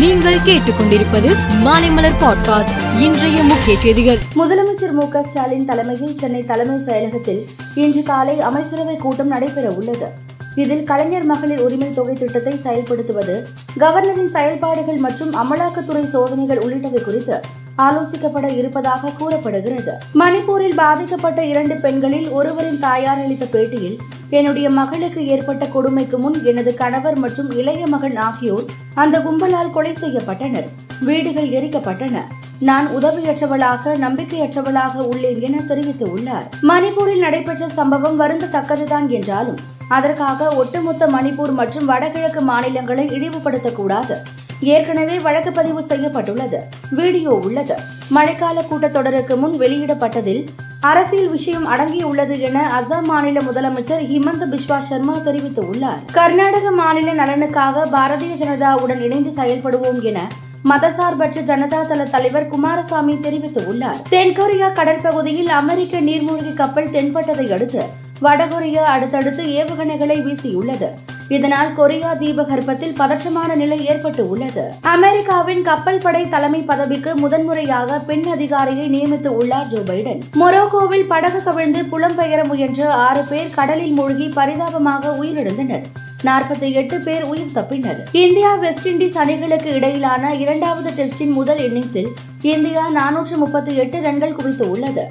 நீங்கள் கேட்டுக்கொண்டிருப்பது மாலைமலர் பாட்காஸ்ட் இன்றைய முக்கிய செய்திகள். முதலமைச்சர் மு ஸ்டாலின் தலைமையில் சென்னை தலைமை செயலகத்தில் இன்று காலை அமைச்சரவை கூட்டம் நடைபெற உள்ளது. இதில் கலைஞர் மகளிர் உரிமை தொகை திட்டத்தை செயல்படுத்துவது கவர்னரின் செயல்பாடுகள் மற்றும் அமலாக்கத்துறை சோதனைகள் உள்ளிட்டவை குறித்து ஆலோசிக்கப்பட இருப்பதாக கூறப்படுகிறது. மணிப்பூரில் பாதிக்கப்பட்ட இரண்டு பெண்களில் ஒருவரின் தாயார் அளித்த பேட்டியில் என்னுடைய மகளுக்கு ஏற்பட்ட கொடுமைக்கு முன் எனது கணவர் மற்றும் இளைய மகன் ஆகியோர் அந்த கும்பலால் கொலை செய்யப்பட்டனர். வீடுகள் எரிக்கப்பட்டன. நான் உதவியற்றவளாக நம்பிக்கையற்றவளாக உள்ளேன் என தெரிவித்து உள்ளார். மணிப்பூரில் நடைபெற்ற சம்பவம் வருந்தத்தக்கதுதான் என்றாலும் அதற்காக ஒட்டுமொத்த மணிப்பூர் மற்றும் வடகிழக்கு மாநிலங்களை இழிவுபடுத்தக்கூடாது. ஏற்கனவே வழக்கு பதிவு செய்யப்பட்டுள்ளது. வீடியோ உள்ளது. மழைக்கால கூட்டத்தொடருக்கு முன் வெளியிடப்பட்டதில் அரசியல் விஷயம் அடங்கியுள்ளது என அசாம் மாநில முதலமைச்சர் ஹிமந்த பிஸ்வா சர்மா தெரிவித்துள்ளார். கர்நாடக மாநில நலனுக்காக பாரதிய ஜனதாவுடன் இணைந்து செயல்படுவோம் என மதசார்பற்ற ஜனதா தள தலைவர் குமாரசாமி தெரிவித்துள்ளார். தென்கொரியா கடற்பகுதியில் அமெரிக்க நீர்மூழ்கி கப்பல் தென்பட்டதை அடுத்து வடகொரியா அடுத்தடுத்து ஏவுகணைகளை வீசியுள்ளது. இதனால் கொரியா தீபகற்பத்தில் பதற்றமான நிலை ஏற்பட்டு உள்ளது. அமெரிக்காவின் கப்பல் படை தலைமை பதவிக்கு முதன்முறையாக பெண் அதிகாரியை நியமித்து உள்ளார் ஜோ பைடன். மொரோக்கோவில் படகு கவிழ்ந்து புலம்பெயர முயன்ற ஆறு பேர் கடலில் மூழ்கி பரிதாபமாக உயிரிழந்தனர். நாற்பத்தி எட்டு பேர் உயிர் தப்பினர். இந்தியா வெஸ்ட் இண்டீஸ் அணிகளுக்கு இடையிலான இரண்டாவது டெஸ்டின் முதல் இன்னிங்ஸில் இந்தியா நானூற்று முப்பத்தி எட்டு ரன்கள் குவித்து உள்ளது.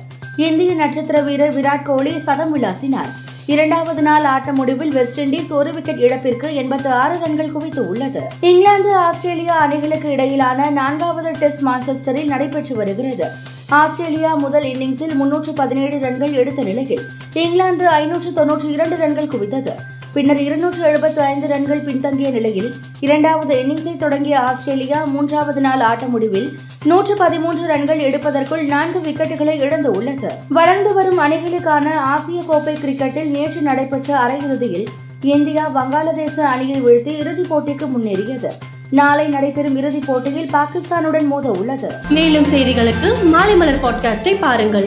இந்திய நட்சத்திர வீரர் விராட் கோலி சதம் விளாசினார். இரண்டாவது நாள் ஆட்ட முடிவில் வெஸ்ட் இண்டீஸ் ஒரு விக்கெட் இழப்பிற்கு எண்பத்து ஆறு ரன்கள் குவித்து உள்ளது. இங்கிலாந்து ஆஸ்திரேலியா அணிகளுக்கு இடையிலான நான்காவது டெஸ்ட் மான்செஸ்டரில் நடைபெற்று வருகிறது. ஆஸ்திரேலியா முதல் இன்னிங்ஸில் முன்னூற்று பதினேழு ரன்கள் எடுத்த நிலையில் இங்கிலாந்து ஐநூற்று தொன்னூற்றி இரண்டு ரன்கள் குவித்தது. பின்னர் இருநூற்று எழுபத்தி ஐந்து ரன்கள் பின்தங்கிய நிலையில் இரண்டாவது இன்னிங்ஸை தொடங்கிய ஆஸ்திரேலியா மூன்றாவது நாள் ஆட்ட முடிவில் நூற்று பதிமூன்று ரன்கள் எடுப்பதற்குள் நான்கு விக்கெட்டுகளை இழந்து உள்ளது. வளர்ந்து வரும் அணிகளுக்கான ஆசிய கோப்பை கிரிக்கெட்டில் நேற்று நடைபெற்ற அரையிறுதியில் இந்தியா வங்காளதேச அணியை வீழ்த்தி இறுதிப் போட்டிக்கு முன்னேறியது. நாளை நடைபெறும் இறுதிப் போட்டியில் பாகிஸ்தானுடன் மோத உள்ளது. மேலும் செய்திகளுக்கு மாலை மலர் பாட்காஸ்டை பாருங்கள்.